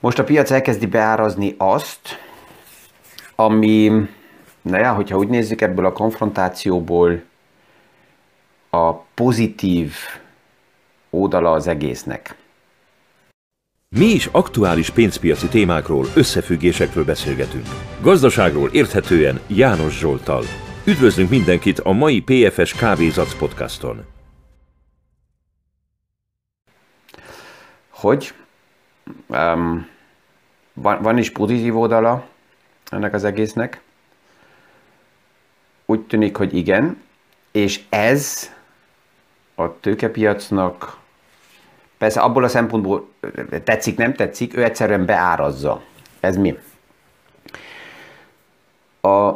Most a piac elkezdi beárazni azt, ami, na ja, hogyha úgy nézzük ebből a konfrontációból, a pozitív oldala az egésznek. Mi is aktuális pénzpiaci témákról, összefüggésekről beszélgetünk. Gazdaságról érthetően János Zsoltal. Üdvözlünk mindenkit a mai PFS Kávézac podcaston. Hogy um, van, van is pozitív oldala ennek az egésznek. Úgy tűnik, hogy igen, és ez a tőkepiacnak persze abból a szempontból tetszik, nem tetszik, ő egyszerűen beárazza. Ez mi? A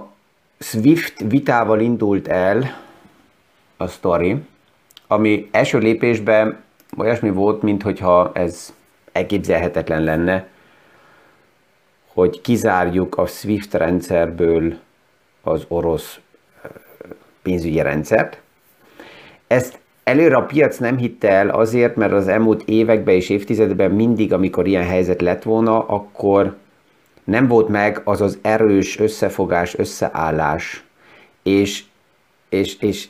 Swift vitával indult el a story, ami első lépésben olyasmi volt, mintha ez elképzelhetetlen lenne, hogy kizárjuk a SWIFT rendszerből az orosz pénzügyi rendszert. Ezt előre a piac nem hitte el azért, mert az elmúlt években és évtizedben mindig, amikor ilyen helyzet lett volna, akkor nem volt meg az az erős összefogás, összeállás, és, és, és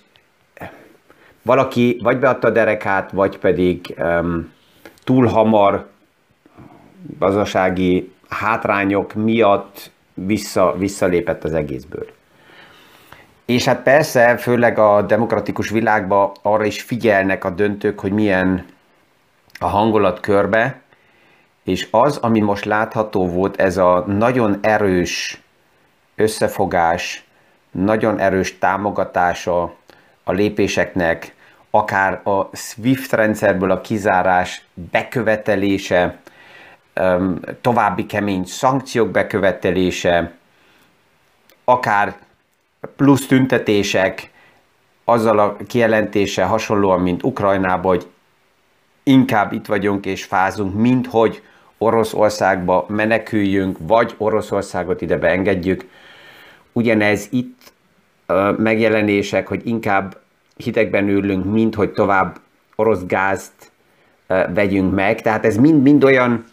valaki vagy beadta a derekát, vagy pedig um, túl hamar gazdasági hátrányok miatt vissza, visszalépett az egészből. És hát persze, főleg a demokratikus világban arra is figyelnek a döntők, hogy milyen a hangulat körbe, és az, ami most látható volt, ez a nagyon erős összefogás, nagyon erős támogatása a lépéseknek, akár a SWIFT rendszerből a kizárás bekövetelése, további kemény szankciók bekövetelése, akár plusz tüntetések, azzal a kijelentése hasonlóan, mint Ukrajnában, hogy inkább itt vagyunk és fázunk, mint hogy Oroszországba meneküljünk, vagy Oroszországot ide beengedjük. Ugyanez itt megjelenések, hogy inkább hitekben ülünk, mint hogy tovább orosz gázt vegyünk meg. Tehát ez mind-mind olyan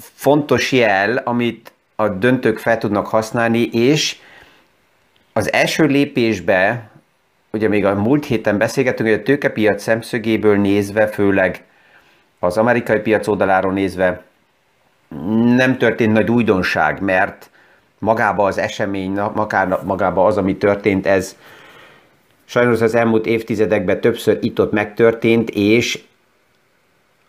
fontos jel, amit a döntők fel tudnak használni, és az első lépésbe, ugye még a múlt héten beszélgettünk, hogy a tőkepiac szemszögéből nézve, főleg az amerikai piac oldaláról nézve, nem történt nagy újdonság, mert magába az esemény, magába az, ami történt, ez sajnos az elmúlt évtizedekben többször itt-ott megtörtént, és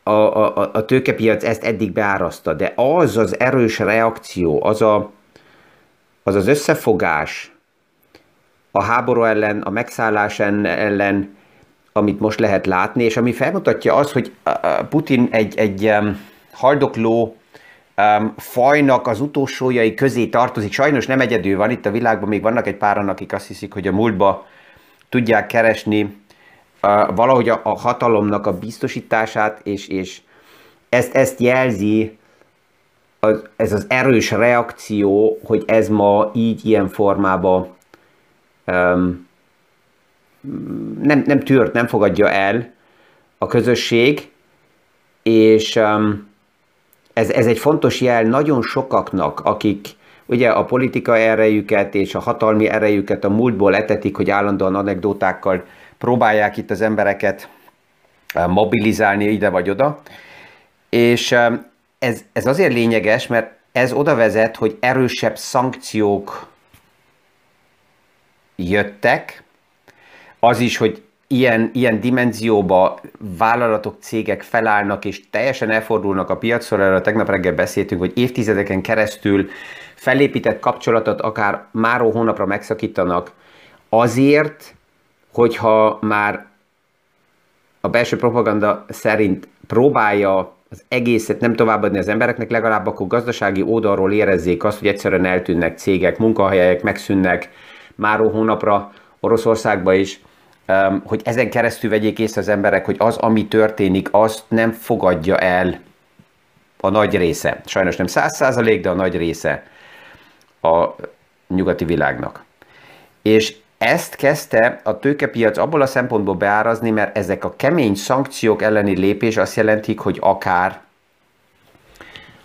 a, a, a tőkepiac ezt eddig beáraszta, de az az erős reakció, az a, az, az összefogás a háború ellen, a megszállás ellen, amit most lehet látni, és ami felmutatja az, hogy Putin egy, egy haldokló fajnak az utolsójai közé tartozik. Sajnos nem egyedül van, itt a világban még vannak egy páran, akik azt hiszik, hogy a múltba tudják keresni valahogy a, a hatalomnak a biztosítását, és, és ezt, ezt jelzi az, ez az erős reakció, hogy ez ma így, ilyen formában um, nem, nem tűrt, nem fogadja el a közösség, és um, ez, ez egy fontos jel nagyon sokaknak, akik ugye a politika erejüket és a hatalmi erejüket a múltból etetik, hogy állandóan anekdotákkal próbálják itt az embereket eh, mobilizálni ide vagy oda. És eh, ez, ez azért lényeges, mert ez oda vezet, hogy erősebb szankciók jöttek, az is, hogy ilyen, ilyen dimenzióba vállalatok, cégek felállnak és teljesen elfordulnak a piacról, erről tegnap reggel beszéltünk, hogy évtizedeken keresztül felépített kapcsolatot akár máró hónapra megszakítanak azért, hogyha már a belső propaganda szerint próbálja az egészet nem továbbadni az embereknek, legalább akkor gazdasági oldalról érezzék azt, hogy egyszerűen eltűnnek cégek, munkahelyek megszűnnek máró hónapra Oroszországba is, hogy ezen keresztül vegyék észre az emberek, hogy az, ami történik, azt nem fogadja el a nagy része. Sajnos nem száz százalék, de a nagy része a nyugati világnak. És ezt kezdte a tőkepiac abból a szempontból beárazni, mert ezek a kemény szankciók elleni lépés azt jelentik, hogy akár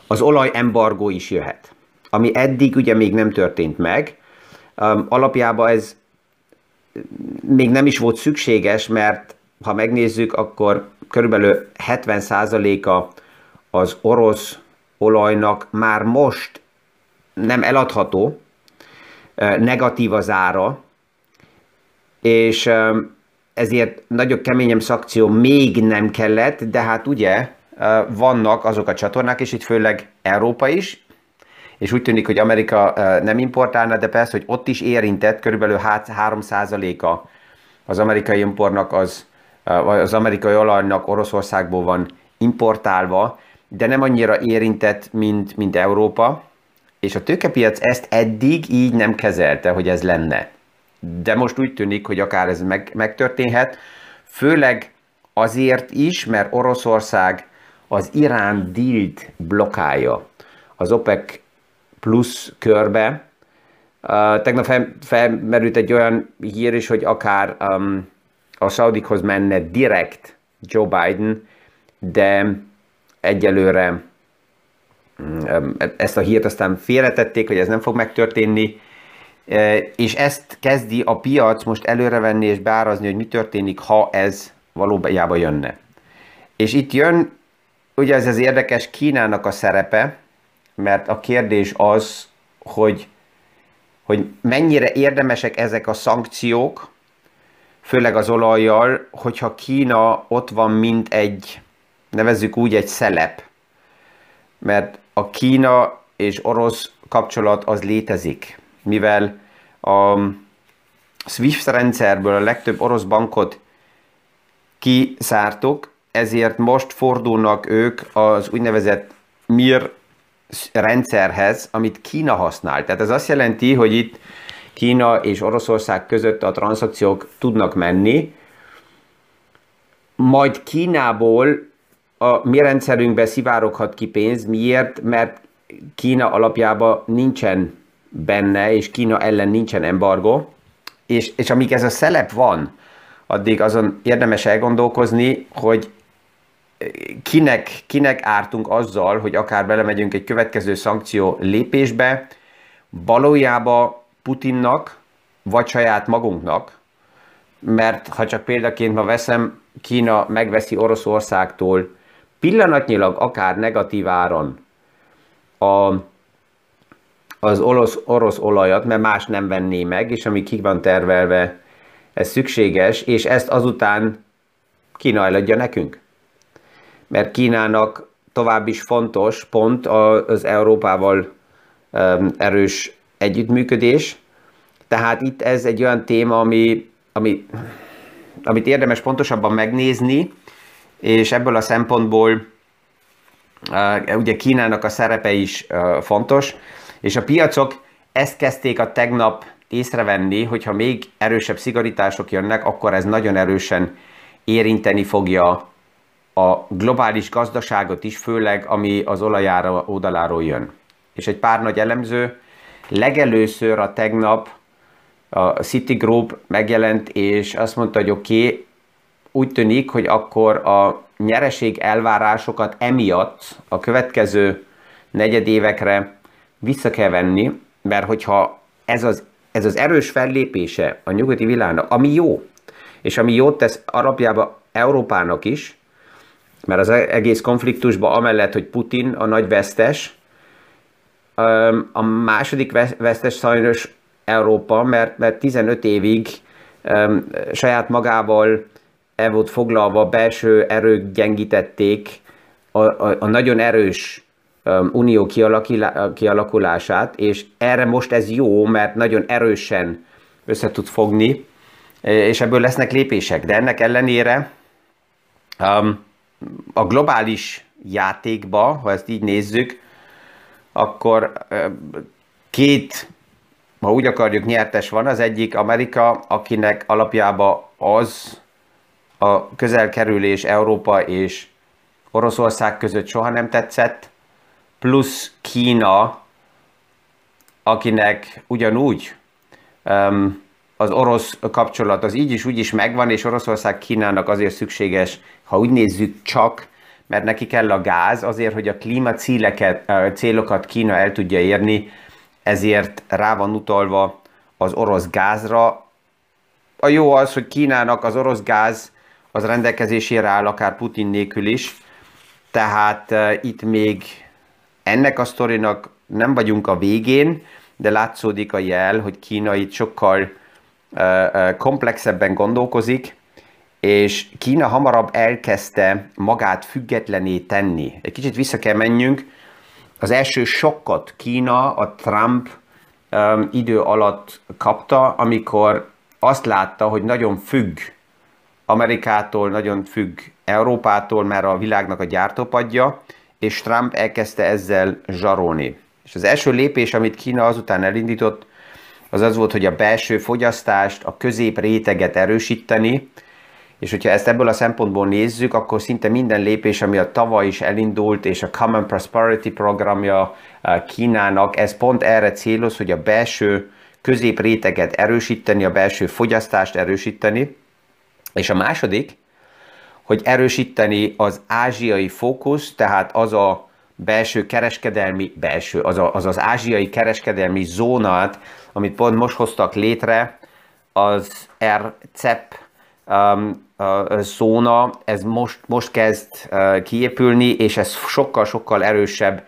az olajembargó is jöhet, ami eddig ugye még nem történt meg. Alapjában ez még nem is volt szükséges, mert ha megnézzük, akkor körülbelül 70%-a az orosz olajnak már most nem eladható, negatív az ára, és ezért nagyobb keményem szakció még nem kellett, de hát ugye vannak azok a csatornák, és itt főleg Európa is, és úgy tűnik, hogy Amerika nem importálna, de persze, hogy ott is érintett, körülbelül 3%-a az amerikai importnak az, az amerikai olajnak Oroszországból van importálva, de nem annyira érintett, mint, mint Európa, és a tőkepiac ezt eddig így nem kezelte, hogy ez lenne. De most úgy tűnik, hogy akár ez meg, megtörténhet, főleg azért is, mert Oroszország az Irán dílt blokálja az OPEC plusz körbe. Uh, tegnap fel, felmerült egy olyan hír is, hogy akár um, a Saudikhoz menne direkt Joe Biden, de egyelőre um, ezt a hírt aztán félretették, hogy ez nem fog megtörténni, és ezt kezdi a piac most előrevenni és beárazni, hogy mi történik, ha ez valójában jönne. És itt jön, ugye ez az érdekes Kínának a szerepe, mert a kérdés az, hogy, hogy mennyire érdemesek ezek a szankciók, főleg az olajjal, hogyha Kína ott van, mint egy, nevezzük úgy, egy szelep. Mert a Kína és orosz kapcsolat az létezik, mivel a SWIFT rendszerből a legtöbb orosz bankot kiszártuk, ezért most fordulnak ők az úgynevezett MIR rendszerhez, amit Kína használ. Tehát ez azt jelenti, hogy itt Kína és Oroszország között a tranzakciók tudnak menni, majd Kínából a mi rendszerünkbe szivároghat ki pénz. Miért? Mert Kína alapjában nincsen benne, és Kína ellen nincsen embargo, és, és amíg ez a szelep van, addig azon érdemes elgondolkozni, hogy kinek, kinek ártunk azzal, hogy akár belemegyünk egy következő szankció lépésbe, valójában Putinnak, vagy saját magunknak, mert ha csak példaként ma veszem, Kína megveszi Oroszországtól pillanatnyilag akár negatív áron a, az orosz, orosz olajat, mert más nem venné meg, és ami ki van tervelve, ez szükséges, és ezt azután Kína eladja nekünk mert Kínának tovább is fontos pont az Európával erős együttműködés. Tehát itt ez egy olyan téma, ami, ami, amit érdemes pontosabban megnézni, és ebből a szempontból ugye Kínának a szerepe is fontos, és a piacok ezt kezdték a tegnap észrevenni, hogyha még erősebb szigorítások jönnek, akkor ez nagyon erősen érinteni fogja a globális gazdaságot is, főleg ami az olajára oldaláról jön. És egy pár nagy elemző, legelőször a tegnap a Citigroup megjelent, és azt mondta, hogy oké, okay, úgy tűnik, hogy akkor a nyereség elvárásokat emiatt a következő negyedévekre vissza kell venni, mert hogyha ez az, ez az erős fellépése a nyugati világnak, ami jó, és ami jót tesz alapjában Európának is, mert az egész konfliktusban amellett, hogy Putin a nagy vesztes, a második vesztes sajnos Európa, mert, mert 15 évig saját magával el volt foglalva, belső erők gyengítették a, a, a nagyon erős unió kialakulását, és erre most ez jó, mert nagyon erősen össze tud fogni, és ebből lesznek lépések. De ennek ellenére um, a globális játékba, ha ezt így nézzük, akkor két, ha úgy akarjuk, nyertes van. Az egyik Amerika, akinek alapjában az a közelkerülés Európa és Oroszország között soha nem tetszett, plusz Kína, akinek ugyanúgy um, az orosz kapcsolat az így is úgy is megvan, és Oroszország Kínának azért szükséges, ha úgy nézzük csak, mert neki kell a gáz azért, hogy a klíma célokat Kína el tudja érni, ezért rá van utalva az orosz gázra. A jó az, hogy Kínának az orosz gáz az rendelkezésére áll akár Putin nélkül is, tehát uh, itt még ennek a sztorinak nem vagyunk a végén, de látszódik a jel, hogy Kína itt sokkal komplexebben gondolkozik, és Kína hamarabb elkezdte magát függetlené tenni. Egy kicsit vissza kell menjünk. Az első sokkot Kína a Trump um, idő alatt kapta, amikor azt látta, hogy nagyon függ Amerikától, nagyon függ Európától, mert a világnak a gyártópadja, és Trump elkezdte ezzel zsarolni. És az első lépés, amit Kína azután elindított, az az volt, hogy a belső fogyasztást, a közép réteget erősíteni, és hogyha ezt ebből a szempontból nézzük, akkor szinte minden lépés, ami a tavaly is elindult, és a Common Prosperity programja Kínának, ez pont erre céloz, hogy a belső középréteget erősíteni, a belső fogyasztást erősíteni. És a második, hogy erősíteni az ázsiai fókusz, tehát az a belső kereskedelmi, belső, az, a, az az ázsiai kereskedelmi zónát, amit pont most hoztak létre, az RCEP um, zóna, ez most, most kezd uh, kiépülni, és ez sokkal-sokkal erősebb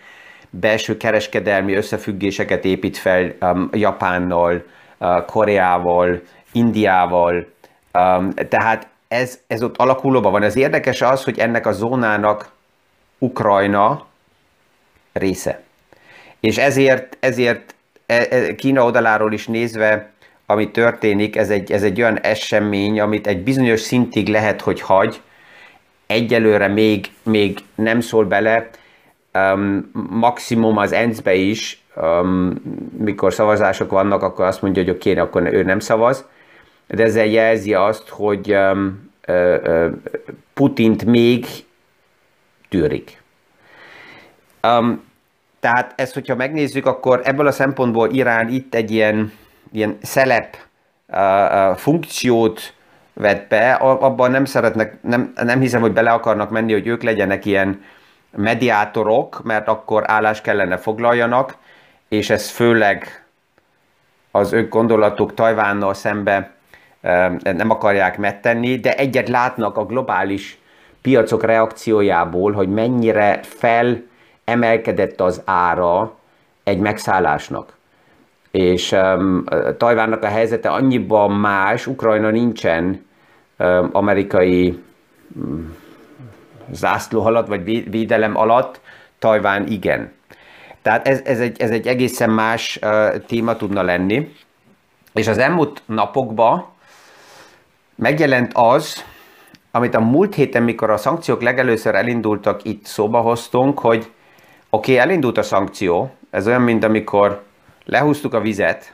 belső kereskedelmi összefüggéseket épít fel um, Japánnal, uh, Koreával, Indiával. Um, tehát ez, ez ott alakulóban van. Ez érdekes az, hogy ennek a zónának Ukrajna része. És ezért, ezért e, e, Kína oldaláról is nézve ami történik, ez egy, ez egy olyan esemény, amit egy bizonyos szintig lehet, hogy hagy, egyelőre még, még nem szól bele, um, maximum az ENSZ-be is, um, mikor szavazások vannak, akkor azt mondja, hogy oké, okay, akkor ő nem szavaz, de ezzel jelzi azt, hogy um, uh, uh, Putint még tűrik. Um, tehát ezt, hogyha megnézzük, akkor ebből a szempontból Irán itt egy ilyen ilyen szelep uh, funkciót vett be, abban nem szeretnek, nem, nem hiszem, hogy bele akarnak menni, hogy ők legyenek ilyen mediátorok, mert akkor állást kellene foglaljanak, és ez főleg az ők gondolatok Tajvánnal szembe nem akarják megtenni, de egyet látnak a globális piacok reakciójából, hogy mennyire felemelkedett az ára egy megszállásnak és um, Tajvánnak a helyzete annyiban más, Ukrajna nincsen um, amerikai um, zászló alatt, vagy védelem alatt, Tajván igen. Tehát ez, ez, egy, ez egy egészen más uh, téma tudna lenni. És az elmúlt napokban megjelent az, amit a múlt héten, mikor a szankciók legelőször elindultak, itt szóba hoztunk, hogy oké, okay, elindult a szankció, ez olyan, mint amikor lehúztuk a vizet,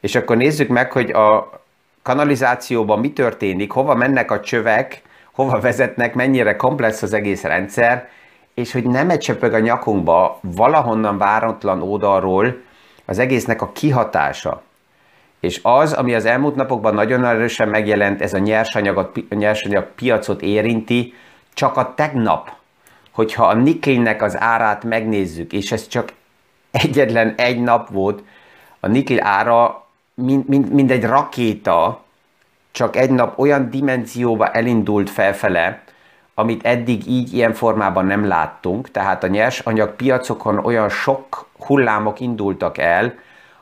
és akkor nézzük meg, hogy a kanalizációban mi történik, hova mennek a csövek, hova vezetnek, mennyire komplex az egész rendszer, és hogy nem egy csöpög a nyakunkba, valahonnan váratlan oldalról az egésznek a kihatása. És az, ami az elmúlt napokban nagyon erősen megjelent, ez a nyersanyagot, nyersanyag piacot érinti, csak a tegnap, hogyha a nikelnek az árát megnézzük, és ez csak egyetlen egy nap volt, a nikkel ára, mint, mint, mint egy rakéta, csak egy nap olyan dimenzióba elindult felfele, amit eddig így ilyen formában nem láttunk, tehát a nyersanyag piacokon olyan sok hullámok indultak el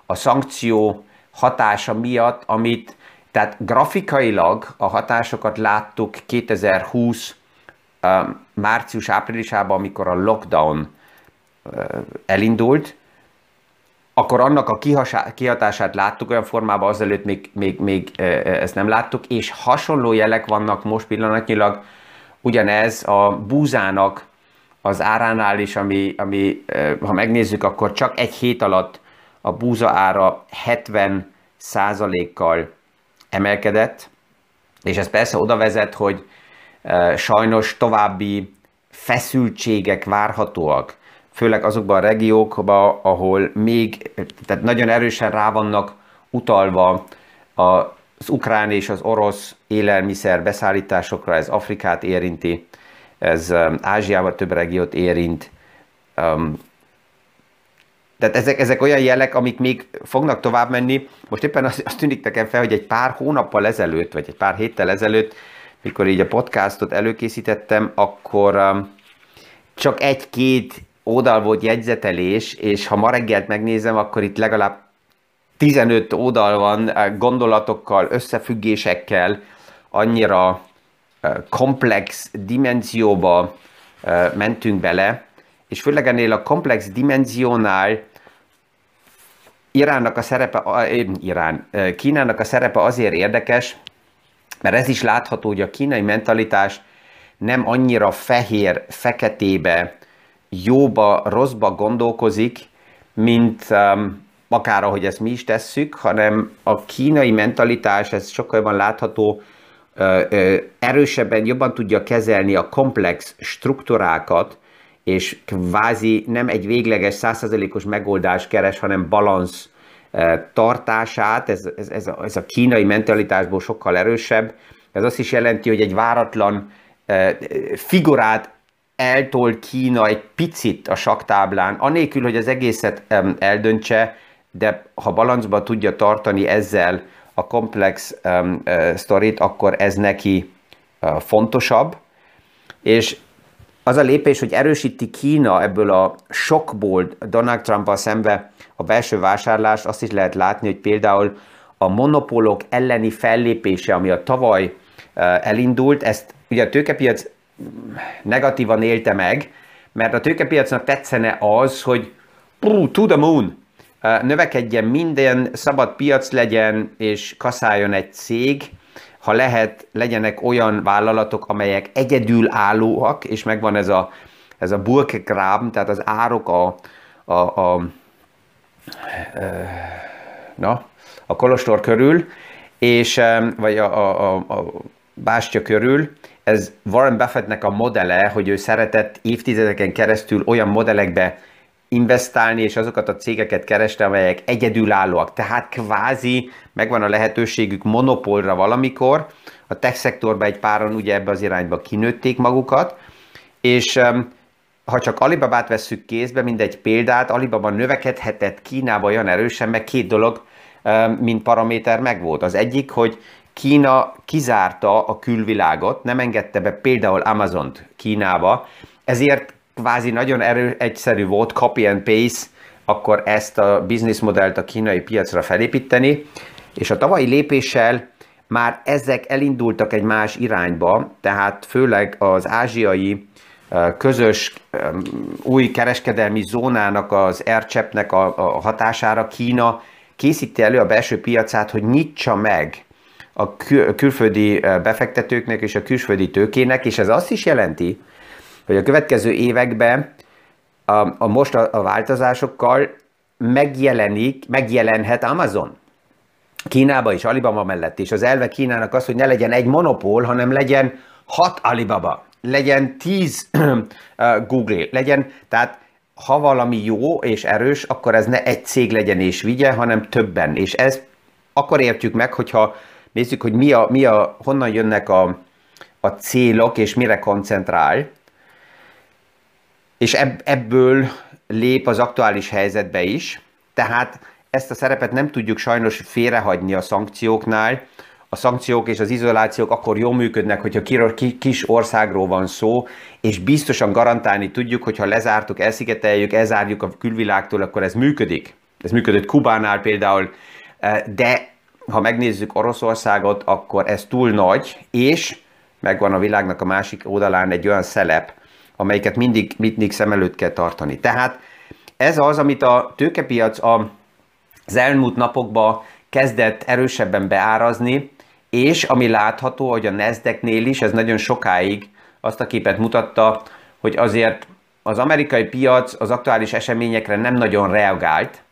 a szankció hatása miatt, amit tehát grafikailag a hatásokat láttuk 2020 március-áprilisában, amikor a lockdown elindult, akkor annak a kihatását láttuk olyan formában, azelőtt még, még, még ezt nem láttuk, és hasonló jelek vannak most pillanatnyilag, ugyanez a búzának az áránál is, ami, ami ha megnézzük, akkor csak egy hét alatt a búza ára 70 százalékkal emelkedett, és ez persze oda vezet, hogy sajnos további feszültségek várhatóak főleg azokban a regiókban, ahol még, tehát nagyon erősen rá vannak utalva az ukrán és az orosz élelmiszer beszállításokra, ez Afrikát érinti, ez Ázsiával több regiót érint. Tehát ezek, ezek olyan jelek, amik még fognak tovább menni. Most éppen azt, azt tűnik nekem fel, hogy egy pár hónappal ezelőtt, vagy egy pár héttel ezelőtt, mikor így a podcastot előkészítettem, akkor csak egy-két oldal volt jegyzetelés, és ha ma reggelt megnézem, akkor itt legalább 15 oldal van gondolatokkal, összefüggésekkel, annyira komplex dimenzióba mentünk bele, és főleg ennél a komplex dimenziónál Iránnak a szerepe, Irán, Kínának a szerepe azért érdekes, mert ez is látható, hogy a kínai mentalitás nem annyira fehér, feketébe, jóba, rosszba gondolkozik, mint um, akár ahogy ezt mi is tesszük, hanem a kínai mentalitás, ez sokkal jobban látható, erősebben, jobban tudja kezelni a komplex struktúrákat, és kvázi nem egy végleges, százszerzelékos megoldást keres, hanem balansz tartását, ez, ez, ez, a, ez a kínai mentalitásból sokkal erősebb. Ez azt is jelenti, hogy egy váratlan figurát eltol Kína egy picit a saktáblán, anélkül, hogy az egészet eldöntse, de ha balancba tudja tartani ezzel a komplex um, sztorit, akkor ez neki fontosabb. És az a lépés, hogy erősíti Kína ebből a sokból Donald trump szembe a belső vásárlást, azt is lehet látni, hogy például a monopólok elleni fellépése, ami a tavaly uh, elindult, ezt ugye a tőkepiac negatívan élte meg, mert a tőkepiacnak tetszene az, hogy to the moon, növekedjen minden, szabad piac legyen, és kaszáljon egy cég, ha lehet, legyenek olyan vállalatok, amelyek egyedül állóak, és megvan ez a, ez a Burkegraben, tehát az árok a, a, a, na, a Kolostor körül, és, vagy a, a, a, a bástya körül, ez Warren Buffettnek a modele, hogy ő szeretett évtizedeken keresztül olyan modellekbe investálni, és azokat a cégeket kereste, amelyek egyedülállóak. Tehát kvázi megvan a lehetőségük monopólra valamikor. A tech szektorban egy páron ugye ebbe az irányba kinőtték magukat, és ha csak Alibabát vesszük kézbe, mint egy példát, Alibaba növekedhetett Kínába olyan erősen, meg két dolog, mint paraméter megvolt. Az egyik, hogy Kína kizárta a külvilágot, nem engedte be például Amazont Kínába, ezért kvázi nagyon erő, egyszerű volt copy and paste, akkor ezt a modellt a kínai piacra felépíteni, és a tavalyi lépéssel már ezek elindultak egy más irányba, tehát főleg az ázsiai közös új kereskedelmi zónának, az a, a hatására Kína készíti elő a belső piacát, hogy nyitsa meg a külföldi befektetőknek és a külföldi tőkének, és ez azt is jelenti, hogy a következő években a, a most a, a változásokkal megjelenik, megjelenhet Amazon. Kínába és Alibaba mellett is. Az elve Kínának az, hogy ne legyen egy monopól, hanem legyen hat Alibaba, legyen tíz Google, legyen, tehát ha valami jó és erős, akkor ez ne egy cég legyen és vigye, hanem többen. És ez akkor értjük meg, hogyha nézzük, hogy mi a, mi a, honnan jönnek a, a célok, és mire koncentrál, és ebb, ebből lép az aktuális helyzetbe is, tehát ezt a szerepet nem tudjuk sajnos félrehagyni a szankcióknál. A szankciók és az izolációk akkor jól működnek, hogyha kis országról van szó, és biztosan garantálni tudjuk, hogyha lezártuk, elszigeteljük, elzárjuk a külvilágtól, akkor ez működik. Ez működött Kubánál például, de ha megnézzük Oroszországot, akkor ez túl nagy, és megvan a világnak a másik oldalán egy olyan szelep, amelyiket mindig, mindig szem előtt kell tartani. Tehát ez az, amit a tőkepiac az elmúlt napokban kezdett erősebben beárazni, és ami látható, hogy a Nasdaq-nél is, ez nagyon sokáig azt a képet mutatta, hogy azért az amerikai piac az aktuális eseményekre nem nagyon reagált.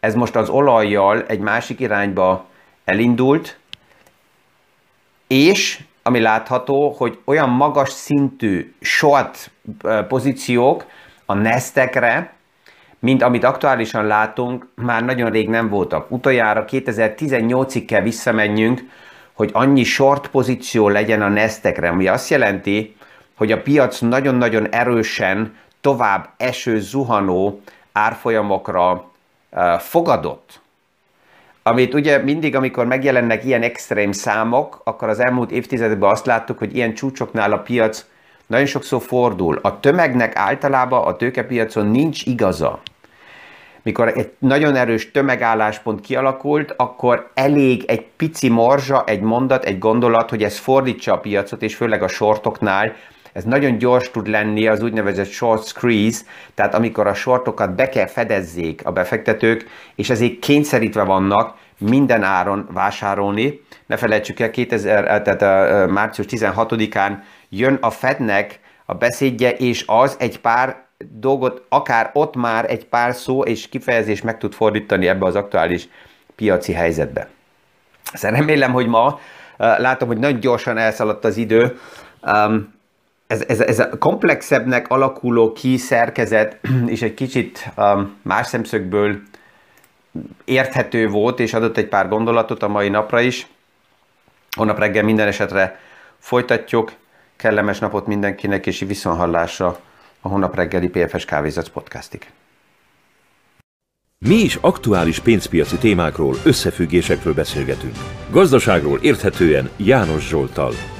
Ez most az olajjal egy másik irányba elindult, és ami látható, hogy olyan magas szintű short pozíciók a nestekre, mint amit aktuálisan látunk, már nagyon rég nem voltak. Utoljára 2018-ig kell visszamenjünk, hogy annyi short pozíció legyen a nestekre, ami azt jelenti, hogy a piac nagyon-nagyon erősen tovább eső, zuhanó árfolyamokra fogadott, amit ugye mindig, amikor megjelennek ilyen extrém számok, akkor az elmúlt évtizedekben azt láttuk, hogy ilyen csúcsoknál a piac nagyon sokszor fordul. A tömegnek általában a tőkepiacon nincs igaza. Mikor egy nagyon erős tömegálláspont kialakult, akkor elég egy pici morzsa, egy mondat, egy gondolat, hogy ez fordítsa a piacot, és főleg a sortoknál ez nagyon gyors tud lenni az úgynevezett short squeeze, tehát amikor a shortokat be kell fedezzék a befektetők, és ezért kényszerítve vannak minden áron vásárolni. Ne felejtsük el, 2000, tehát a március 16-án jön a Fednek a beszédje, és az egy pár dolgot, akár ott már egy pár szó és kifejezés meg tud fordítani ebbe az aktuális piaci helyzetbe. Szóval remélem, hogy ma látom, hogy nagyon gyorsan elszaladt az idő. Um, ez, ez, ez a komplexebbnek alakuló ki szerkezet, és egy kicsit um, más szemszögből érthető volt, és adott egy pár gondolatot a mai napra is. Holnap reggel minden esetre folytatjuk. Kellemes napot mindenkinek, és viszonhallásra a hónap reggeli PFS Kávézac podcastig. Mi is aktuális pénzpiaci témákról, összefüggésekről beszélgetünk. Gazdaságról érthetően János Zsoltal.